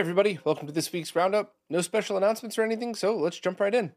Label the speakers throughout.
Speaker 1: Everybody, welcome to this week's Roundup. No special announcements or anything, so let's jump right in.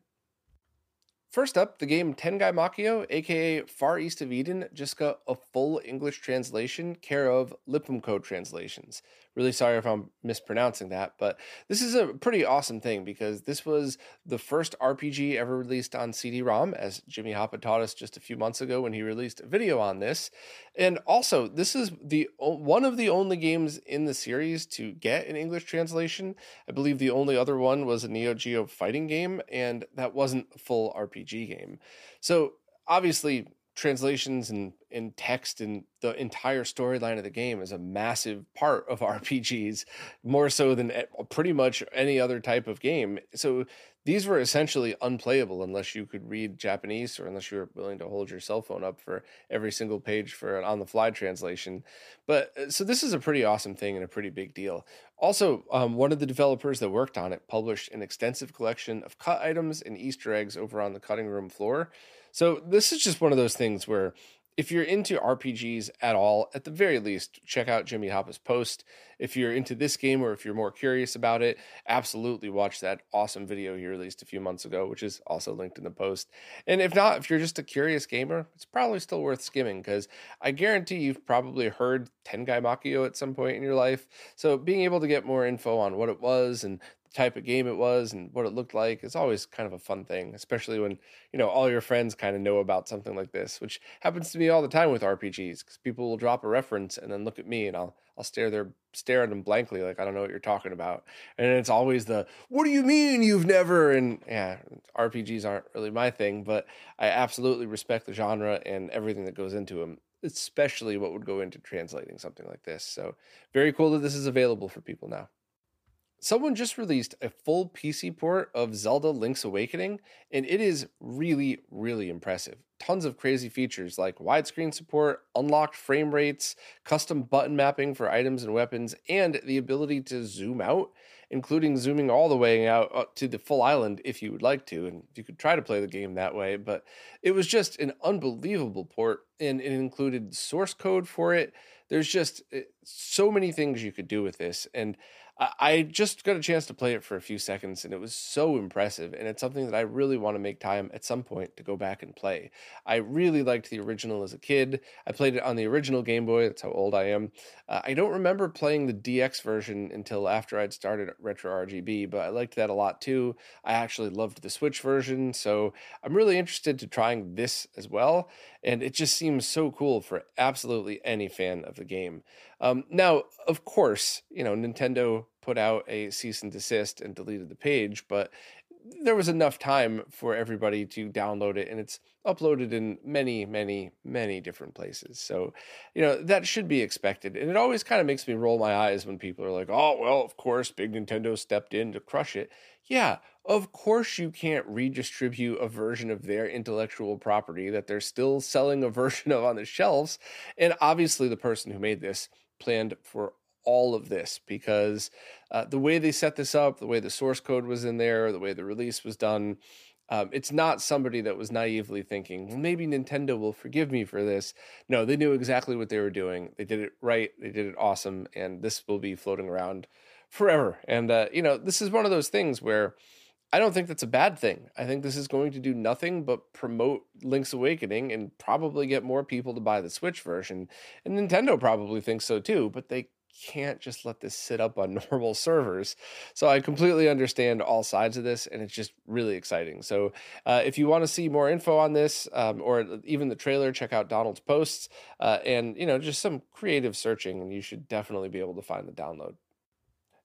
Speaker 1: First up, the game Tengai Makyo, aka Far East of Eden, just got a full English translation, care of Lipemco Translations. Really sorry if I'm mispronouncing that, but this is a pretty awesome thing because this was the first RPG ever released on CD-ROM, as Jimmy Hoppa taught us just a few months ago when he released a video on this. And also, this is the one of the only games in the series to get an English translation. I believe the only other one was a Neo Geo fighting game, and that wasn't a full RPG game. So obviously translations and, and text and the entire storyline of the game is a massive part of RPGs, more so than pretty much any other type of game. So these were essentially unplayable unless you could read Japanese or unless you were willing to hold your cell phone up for every single page for an on the fly translation. But uh, so this is a pretty awesome thing and a pretty big deal. Also, um, one of the developers that worked on it published an extensive collection of cut items and Easter eggs over on the cutting room floor. So this is just one of those things where if you're into RPGs at all, at the very least, check out Jimmy Hoppa's post. If you're into this game or if you're more curious about it, absolutely watch that awesome video he released a few months ago, which is also linked in the post. And if not, if you're just a curious gamer, it's probably still worth skimming because I guarantee you've probably heard Tengai Makyo at some point in your life. So being able to get more info on what it was and type of game it was and what it looked like. It's always kind of a fun thing, especially when you know all your friends kind of know about something like this, which happens to me all the time with RPGs because people will drop a reference and then look at me and I'll I'll stare there stare at them blankly like I don't know what you're talking about, and it's always the what do you mean you've never and yeah RPGs aren't really my thing, but I absolutely respect the genre and everything that goes into them especially what would go into translating something like this. So, very cool that this is available for people now someone just released a full PC port of Zelda Link's Awakening, and it is really, really impressive. Tons of crazy features like widescreen support, unlocked frame rates, custom button mapping for items and weapons, and the ability to zoom out, including zooming all the way out uh, to the full island if you would like to. And you could try to play the game that way, but it was just an unbelievable port, and it included source code for it. There's just eh, so many things you could do with this. And I just got a chance to play it for a few seconds and it was so impressive. And it's something that I really want to make time at some point to go back and play. I really liked the original as a kid. I played it on the original Game Boy. That's how old I am. Uh, I don't remember playing the DX version until after I'd started Retro RGB, but I liked that a lot too. I actually loved the Switch version. So I'm really interested to trying this as well. And it just seems so cool for absolutely any fan of the game. Um, now, of course, you know, Nintendo put out a cease and desist and deleted the page, but there was enough time for everybody to download it and it's uploaded in many many many different places so you know that should be expected and it always kind of makes me roll my eyes when people are like oh well of course big nintendo stepped in to crush it yeah of course you can't redistribute a version of their intellectual property that they're still selling a version of on the shelves and obviously the person who made this planned for all of this because uh, the way they set this up, the way the source code was in there, the way the release was done, um, it's not somebody that was naively thinking, well, maybe Nintendo will forgive me for this. No, they knew exactly what they were doing. They did it right. They did it awesome. And this will be floating around forever. And uh, you know, this is one of those things where I don't think that's a bad thing. I think this is going to do nothing but promote Link's Awakening and probably get more people to buy the Switch version. And Nintendo probably thinks so too, but they can't just let this sit up on normal servers. So I completely understand all sides of this, and it's just really exciting. So uh, if you want to see more info on this, um, or even the trailer, check out Donald's posts, uh, and you know just some creative searching, and you should definitely be able to find the download.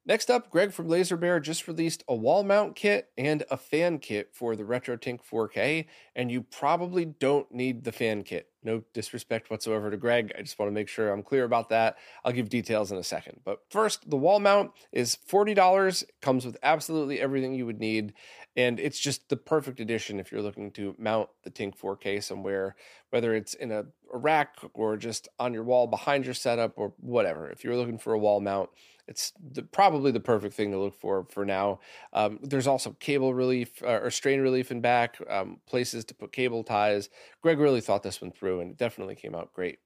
Speaker 1: Next up, Greg from Laser Bear just released a wall mount kit and a fan kit for the RetroTink 4K, and you probably don't need the fan kit. No disrespect whatsoever to Greg. I just want to make sure I'm clear about that. I'll give details in a second. But first, the wall mount is $40, comes with absolutely everything you would need, and it's just the perfect addition if you're looking to mount the Tink 4K somewhere, whether it's in a, a rack or just on your wall behind your setup or whatever. If you're looking for a wall mount, it's the, probably the perfect thing to look for for now. Um, there's also cable relief uh, or strain relief in back, um, places to put cable ties. Greg really thought this one through, and it definitely came out great.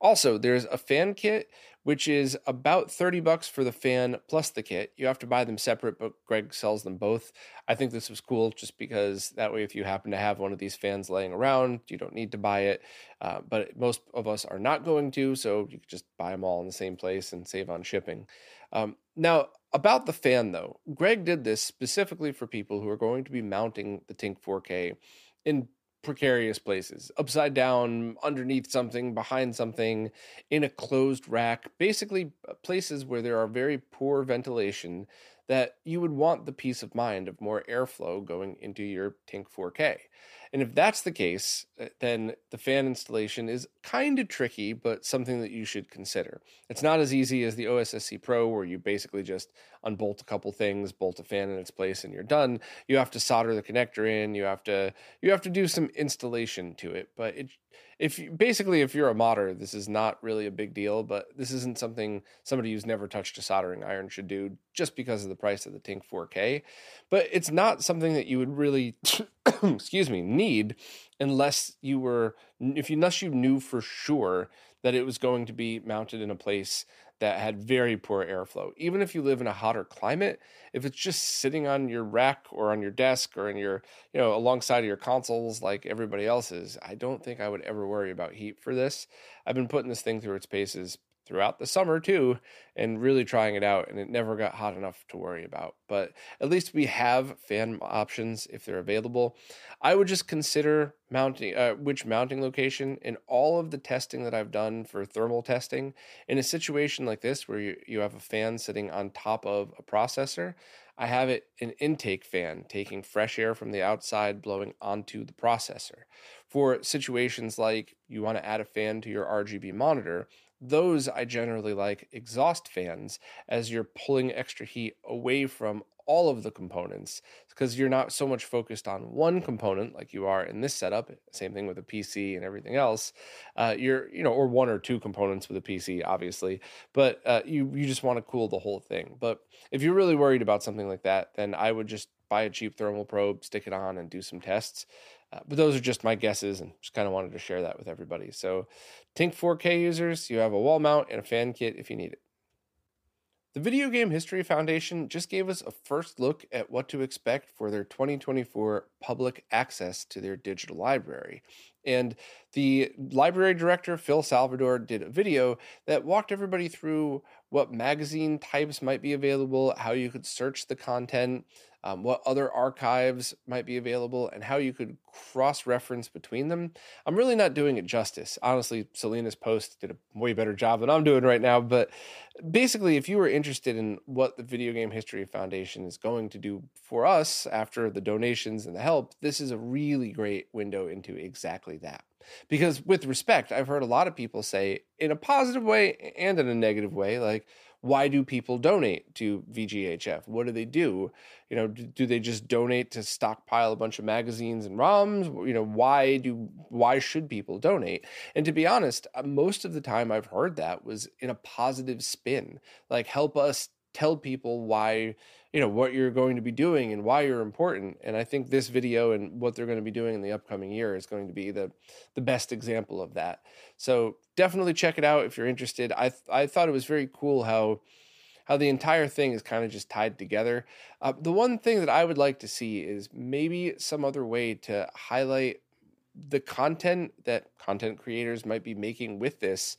Speaker 1: Also, there's a fan kit, which is about 30 bucks for the fan plus the kit. You have to buy them separate, but Greg sells them both. I think this was cool just because that way, if you happen to have one of these fans laying around, you don't need to buy it. Uh, but most of us are not going to, so you can just buy them all in the same place and save on shipping. Um, now, about the fan though, Greg did this specifically for people who are going to be mounting the Tink 4K in precarious places upside down underneath something behind something in a closed rack basically uh, places where there are very poor ventilation that you would want the peace of mind of more airflow going into your Tink 4K. And if that's the case, uh, then the fan installation is kind of tricky, but something that you should consider. It's not as easy as the OSSC Pro, where you basically just unbolt a couple things, bolt a fan in its place, and you're done. You have to solder the connector in. You have to you have to do some installation to it. But it, if you, basically if you're a modder, this is not really a big deal. But this isn't something somebody who's never touched a soldering iron should do, just because of the price of the Tink 4K. But it's not something that you would really, excuse me, need unless you were if you unless you knew for sure that it was going to be mounted in a place that had very poor airflow. Even if you live in a hotter climate, if it's just sitting on your rack or on your desk or in your, you know, alongside of your consoles like everybody else's, I don't think I would ever worry about heat for this. I've been putting this thing through its paces throughout the summer too and really trying it out and it never got hot enough to worry about but at least we have fan options if they're available i would just consider mounting uh, which mounting location in all of the testing that i've done for thermal testing in a situation like this where you, you have a fan sitting on top of a processor I have it an intake fan taking fresh air from the outside blowing onto the processor. For situations like you want to add a fan to your RGB monitor, those I generally like exhaust fans as you're pulling extra heat away from all of the components because you're not so much focused on one component like you are in this setup same thing with a pc and everything else uh, you're you know or one or two components with a pc obviously but uh, you you just want to cool the whole thing. But if you're really worried about something like that then i would just buy a cheap thermal probe stick it on and do some tests uh, but those are just my guesses and just kind of wanted to share that with everybody. So, Tink 4K users, you have a wall mount and a fan kit if you need it. The Video Game History Foundation just gave us a first look at what to expect for their 2024 public access to their digital library. And the library director, Phil Salvador, did a video that walked everybody through what magazine types might be available, how you could search the content, um, what other archives might be available, and how you could cross reference between them. I'm really not doing it justice. Honestly, Selena's post did a way better job than I'm doing right now. But basically, if you are interested in what the Video Game History Foundation is going to do for us after the donations and the help, this is a really great window into exactly that. Because, with respect, I've heard a lot of people say in a positive way and in a negative way, like, why do people donate to VGHF? What do they do? You know, do, do, they just donate to stockpile a bunch of magazines and ROMs? You know, why do why should people donate? And to be honest, uh, most of the time I've heard that was in a positive spin, like help us tell people why you know what you're going to be doing and why you're important and i think this video and what they're going to be doing in the upcoming year is going to be the the best example of that so definitely check it out if you're interested i i thought it was very cool how how the entire thing is kind of just tied together. Uh, the one thing that I would like to see is maybe some other way to highlight the content that content creators might be making with this,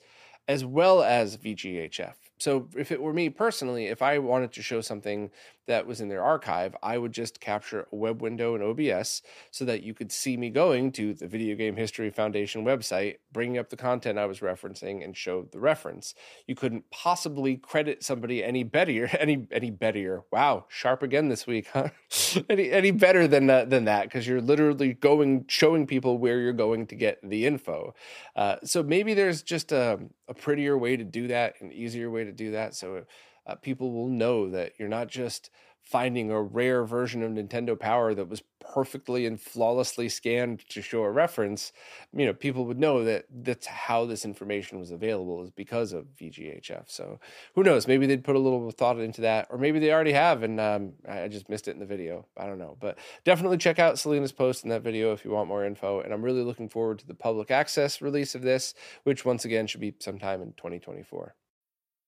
Speaker 1: as well as VGHF. So if it were me personally, if I wanted to show something that was in their archive, I would just capture a web window in OBS so that you could see me going to the Video Game History Foundation website, bringing up the content I was referencing and show the reference. You couldn't possibly credit somebody any better, any any better. Wow, sharp again this week, huh? any any better than uh, than that because you're literally going showing people where you're going to get the info. Uh, so maybe there's just a, a prettier way to do that, an easier way to do that. So uh, people will know that you're not just finding a rare version of Nintendo Power that was perfectly and flawlessly scanned to show a reference, you know, people would know that that's how this information was available is because of VGHF. So who knows? Maybe they'd put a little thought into that, or maybe they already have, and um, I just missed it in the video. I don't know, but definitely check out Selena's post in that video if you want more info. And I'm really looking forward to the public access release of this, which once again should be sometime in 2024.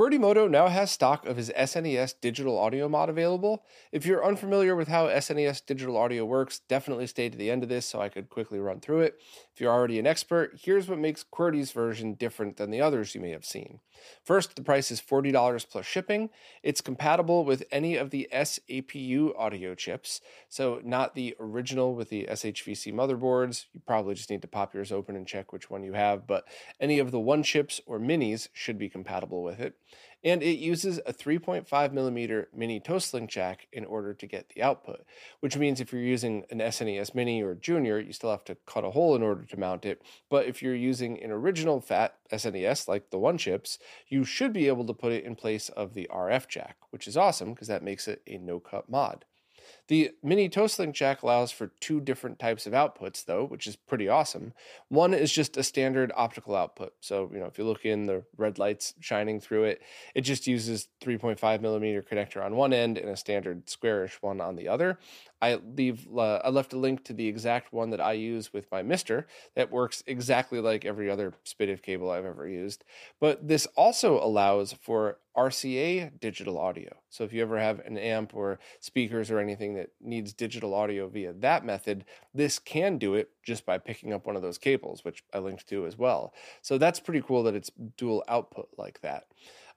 Speaker 1: QWERTYMOTO now has stock of his SNES digital audio mod available. If you're unfamiliar with how SNES digital audio works, definitely stay to the end of this so I could quickly run through it. If you're already an expert, here's what makes QWERTY's version different than the others you may have seen. First, the price is $40 plus shipping. It's compatible with any of the SAPU audio chips, so not the original with the SHVC motherboards. You probably just need to pop yours open and check which one you have, but any of the one chips or minis should be compatible with it and it uses a 3.5 millimeter mini Toslink jack in order to get the output, which means if you're using an SNES Mini or Junior, you still have to cut a hole in order to mount it. But if you're using an original fat SNES like the one chips, you should be able to put it in place of the RF jack, which is awesome because that makes it a no cut mod. The mini Toslink jack allows for two different types of outputs, though, which is pretty awesome. One is just a standard optical output. So, you know, if you look in the red lights shining through it, it just uses 3.5 millimeter connector on one end and a standard squarish one on the other. I leave uh, I left a link to the exact one that I use with my MiSTer that works exactly like every other SPDIF cable I've ever used. But this also allows for RCA digital audio. So if you ever have an amp or speakers or anything that needs digital audio via that method, this can do it just by picking up one of those cables, which I linked to as well. So that's pretty cool that it's dual output like that.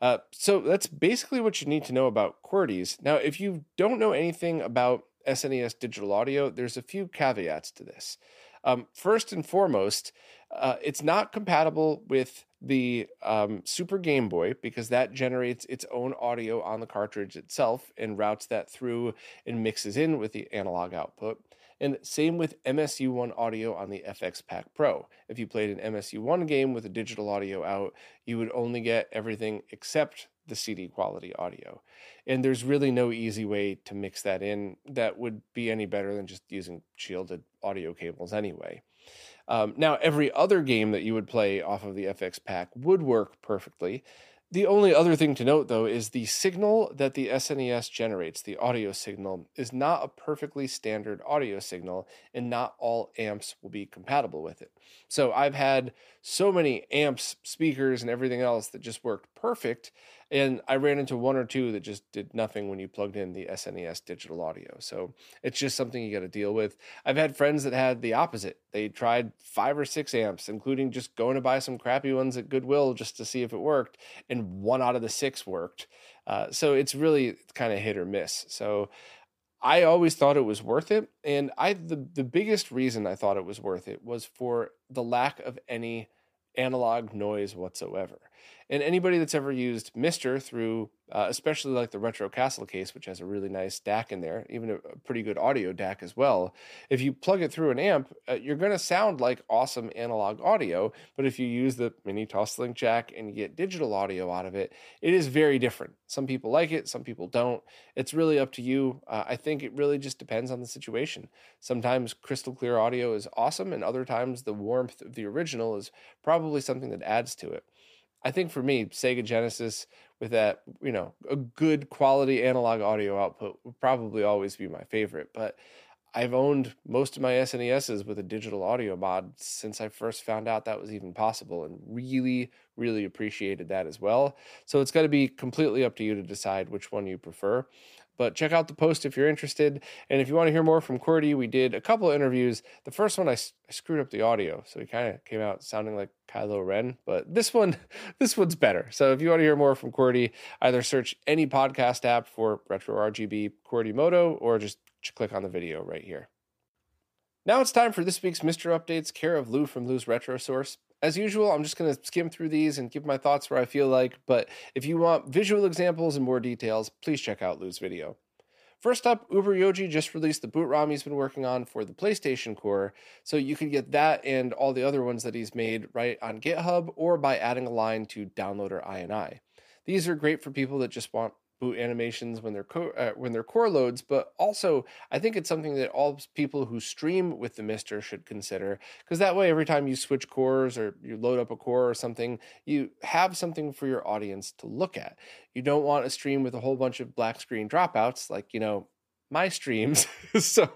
Speaker 1: Uh, so that's basically what you need to know about QWERTYs. Now, if you don't know anything about SNES digital audio, there's a few caveats to this. Um, first and foremost, uh, it's not compatible with the um, Super Game Boy because that generates its own audio on the cartridge itself and routes that through and mixes in with the analog output. And same with MSU1 audio on the FX Pack Pro. If you played an MSU1 game with a digital audio out, you would only get everything except the CD quality audio. And there's really no easy way to mix that in that would be any better than just using shielded audio cables anyway. Um, now, every other game that you would play off of the FX pack would work perfectly. The only other thing to note, though, is the signal that the SNES generates, the audio signal, is not a perfectly standard audio signal, and not all amps will be compatible with it. So I've had so many amps, speakers, and everything else that just worked perfect and I ran into one or two that just did nothing when you plugged in the SNES digital audio. So it's just something you got to deal with. I've had friends that had the opposite. They tried five or six amps, including just going to buy some crappy ones at Goodwill just to see if it worked. And one out of the six worked. Uh, so it's really kind of hit or miss. So I always thought it was worth it, and I the the biggest reason I thought it was worth it was for the lack of any analog noise whatsoever. And anybody that's ever used MiSTer through, uh, especially like the Retro Castle case, which has a really nice DAC in there, even a, pretty good audio DAC as well. If you plug it through an amp, uh, you're going to sound like awesome analog audio. But if you use the mini Toslink jack and you get digital audio out of it, it is very different. Some people like it, some people don't. It's really up to you. Uh, I think it really just depends on the situation. Sometimes crystal clear audio is awesome, and other times the warmth of the original is probably something that adds to it. I think for me, Sega Genesis with that, you know, a good quality analog audio output would probably always be my favorite. But I've owned most of my SNESs with a digital audio mod since I first found out that was even possible and really, really appreciated that as well. So it's got to be completely up to you to decide which one you prefer. But check out the post if you're interested. And if you want to hear more from QWERTY, we did a couple of interviews. The first one, I, I screwed up the audio. So he kind of came out sounding like Kylo Ren. But this one, this one's better. So if you want to hear more from QWERTY, either search any podcast app for Retro RGB qwertymodo or just click on the video right here. Now it's time for this week's MiSTer Updates, care of Lu from Lu's Retro Source as usual, I'm just going to skim through these and give my thoughts where I feel like. But if you want visual examples and more details, please check out Lu's video. First up, Uberyoji just released the boot ROM he's been working on for the PlayStation Core, so you can get that and all the other ones that he's made right on GitHub or by adding a line to Downloader INI. These are great for people that just want boot animations when they're co- uh, when they're core loads, but also I think it's something that all people who stream with the MiSTer should consider because that way every time you switch cores or you load up a core or something, you have something for your audience to look at. You don't want a stream with a whole bunch of black screen dropouts like you know my streams. so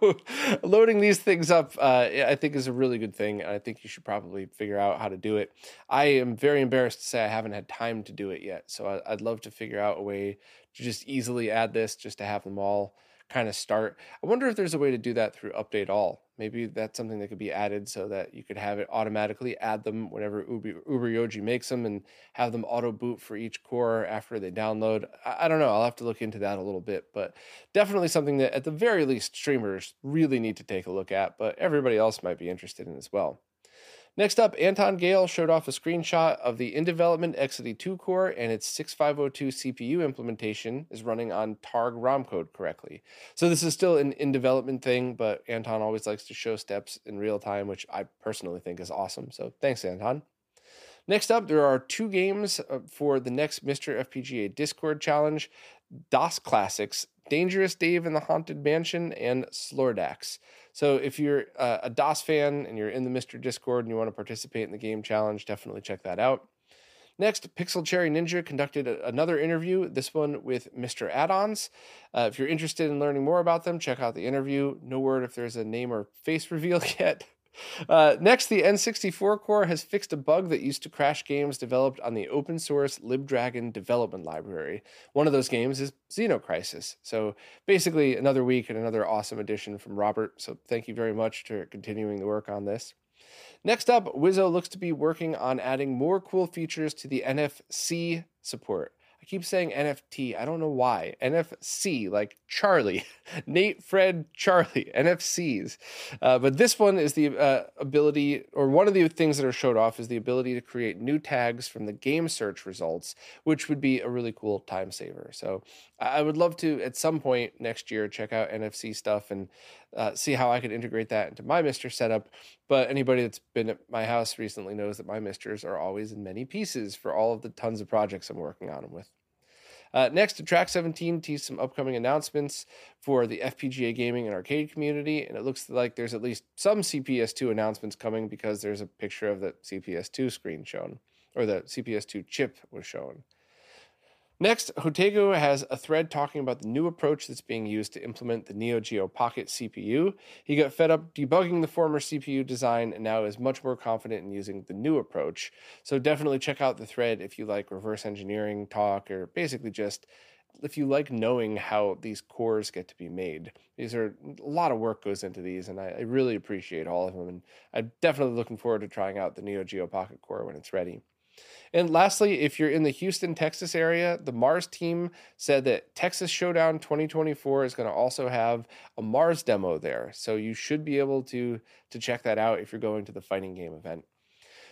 Speaker 1: loading these things up, uh, I think is a really good thing. I think you should probably figure out how to do it. I am very embarrassed to say I haven't had time to do it yet. So I'd love to figure out a way to just easily add this, just to have them all kind of start. I wonder if there's a way to do that through update all. Maybe that's something that could be added so that you could have it automatically add them whenever Uber, Uberyoji makes them and have them auto boot for each core after they download. I, I don't know. I'll have to look into that a little bit, but definitely something that at the very least streamers really need to take a look at, but everybody else might be interested in as well. Next up, Anton Gale showed off a screenshot of the in development Exidy2 core and its 6502 CPU implementation is running on Targ ROM code correctly. So this is still an in development thing, but Anton always likes to show steps in real time, which I personally think is awesome. So thanks, Anton. Next up, there are two games uh, for the next MiSTer FPGA Discord challenge DOS Classics, Dangerous Dave in the Haunted Mansion, and Slordax. So if you're uh, a DOS fan and you're in the MiSTer Discord and you want to participate in the game challenge, definitely check that out. Next, Pixel Cherry Ninja conducted a, another interview, this one with MiSTer Add-ons. Uh, if you're interested in learning more about them, check out the interview. No word if there's a name or face reveal yet. Uh, next, the N64 core has fixed a bug that used to crash games developed on the open source LibDragon development library. One of those games is Xenocrisis. So basically, another week and another awesome addition from Robert. So thank you very much for continuing the work on this. Next up, Wizzo looks to be working on adding more cool features to the NFC support keep saying NFT. I don't know why. NFC, like Charlie, Nate, Fred, Charlie, NFCs. Uh, but this one is the uh, ability, or one of the things that are showed off is the ability to create new tags from the game search results, which would be a really cool time saver. So I would love to, at some point next year, check out NFC stuff and uh, see how I could integrate that into my MiSTer setup. But anybody that's been at my house recently knows that my MiSTers are always in many pieces for all of the tons of projects I'm working on with. Uh, next, to Track 17 teased some upcoming announcements for the FPGA gaming and arcade community, and it looks like there's at least some CPS2 announcements coming because there's a picture of the CPS2 screen shown, or the CPS2 chip was shown. Next, Hotego has a thread talking about the new approach that's being used to implement the Neo Geo Pocket CPU. He got fed up debugging the former CPU design and now is much more confident in using the new approach. So definitely check out the thread if you like reverse engineering talk or basically just if you like knowing how these cores get to be made. These are a lot of work goes into these, and I, I really appreciate all of them. And I'm definitely looking forward to trying out the Neo Geo Pocket Core when it's ready. And lastly, if you're in the Houston, Texas area, the Mars team said that Texas Showdown 2024 is going to also have a Mars demo there. So you should be able to to check that out if you're going to the fighting game event.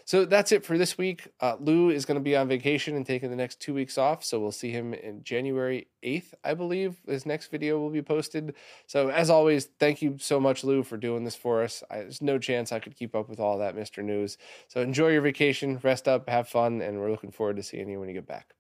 Speaker 1: So that's it for this week. Uh, Lu is going to be on vacation and taking the next two weeks off. So we'll see him in January 8th, I believe. His next video will be posted. So, as always, thank you so much, Lu, for doing this for us. I, there's no chance I could keep up with all that, MiSTer News. So, enjoy your vacation, rest up, have fun, and we're looking forward to seeing you when you get back.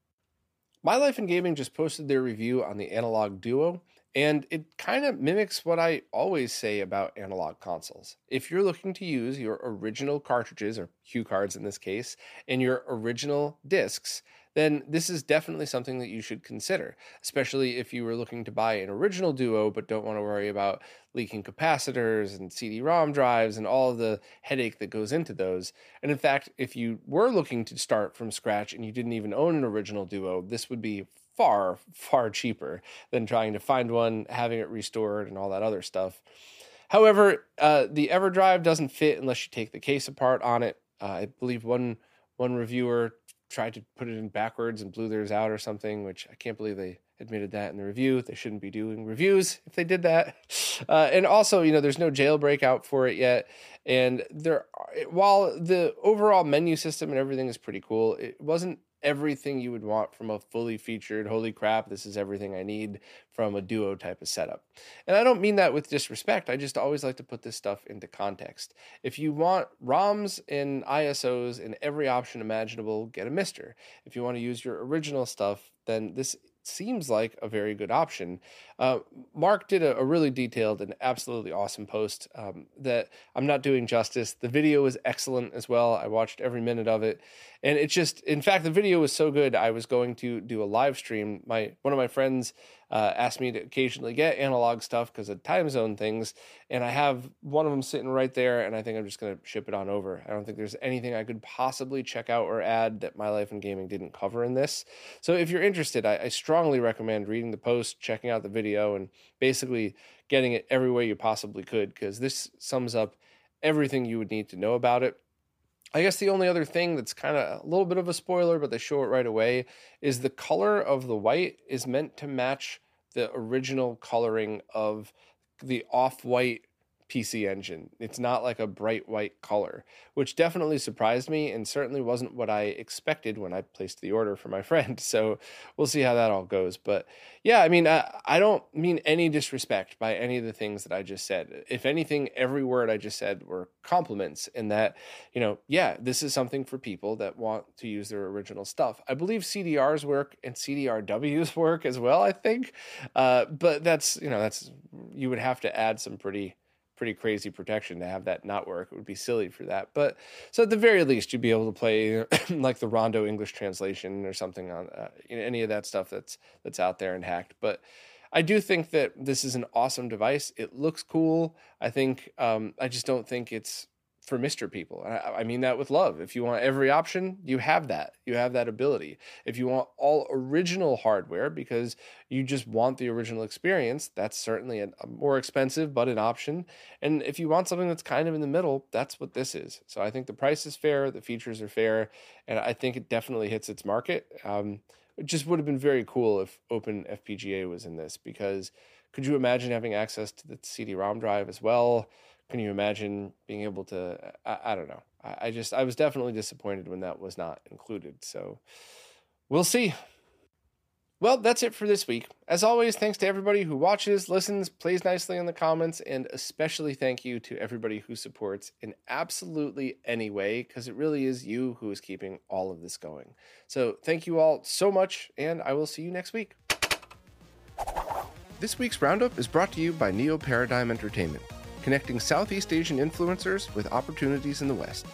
Speaker 1: My Life in Gaming just posted their review on the Analogue Duo. And it kind of mimics what I always say about Analogue consoles. If you're looking to use your original cartridges, or HuCards in this case, and your original discs, then this is definitely something that you should consider, especially if you were looking to buy an original Duo but don't want to worry about leaking capacitors and CD ROM drives and all the headache that goes into those. And in fact, if you were looking to start from scratch and you didn't even own an original Duo, this would be far, far cheaper than trying to find one, having it restored, and all that other stuff. However, uh, the EverDrive doesn't fit unless you take the case apart on it. Uh, I believe one one reviewer tried to put it in backwards and blew theirs out or something, which I can't believe they admitted that in the review. They shouldn't be doing reviews if they did that. Uh, and also, you know, there's no jailbreak out for it yet. And there, while the overall menu system and everything is pretty cool, it wasn't everything you would want from a fully featured, holy crap, this is everything I need from a duo type of setup. And I don't mean that with disrespect. I just always like to put this stuff into context. If you want ROMs and ISOs in every option imaginable, get a MiSTer. If you want to use your original stuff, then this seems like a very good option. Uh, Mark did a, a, really detailed and absolutely awesome post um, that I'm not doing justice. The video was excellent as well. I watched every minute of it, and it just, in fact, the video was so good. I was going to do a live stream. My one of my friends uh, asked me to occasionally get Analogue stuff because of time zone things. And I have one of them sitting right there, and I think I'm just going to ship it on over. I don't think there's anything I could possibly check out or add that My Life in Gaming didn't cover in this. So if you're interested, I, I strongly recommend reading the post, checking out the video, and basically getting it every way you possibly could because this sums up everything you would need to know about it. I guess the only other thing that's kind of a little bit of a spoiler, but they show it right away, is the color of the white is meant to match the original coloring of the off white PC Engine. It's not like a bright white color, which definitely surprised me and certainly wasn't what I expected when I placed the order for my friend. So we'll see how that all goes. But yeah, I mean, I, I don't mean any disrespect by any of the things that I just said. If anything, every word I just said were compliments in that, you know, yeah, this is something for people that want to use their original stuff. I believe CDRs work and CDRWs work as well, I think. Uh, but that's, you know, that's, you would have to add some pretty pretty crazy protection to have that not work. It would be silly for that. But so at the very least, you'd be able to play like the Rondo English translation or something on uh, any of that stuff that's that's out there and hacked. But I do think that this is an awesome device. It looks cool. I think um, I just don't think it's for MiSTer people. I, I, mean that with love. If you want every option, you have that. You have that ability. If you want all original hardware because you just want the original experience, that's certainly a, a more expensive but an option. And if you want something that's kind of in the middle, that's what this is. So I think the price is fair, the features are fair, and I think it definitely hits its market. Um, it just would have been very cool if Open FPGA was in this because could you imagine having access to the CD-ROM drive as well? Can you imagine being able to i, I don't know. I, I, just i was definitely disappointed when that was not included so we'll see. Well that's it for this week. As always thanks to everybody who watches listens plays nicely in the comments and especially thank you to everybody who supports in absolutely any way because it really is you who is keeping all of this going. So thank you all so much and i will see you next week. This week's roundup is brought to you by neo paradigm entertainment connecting Southeast Asian influencers with opportunities in the West.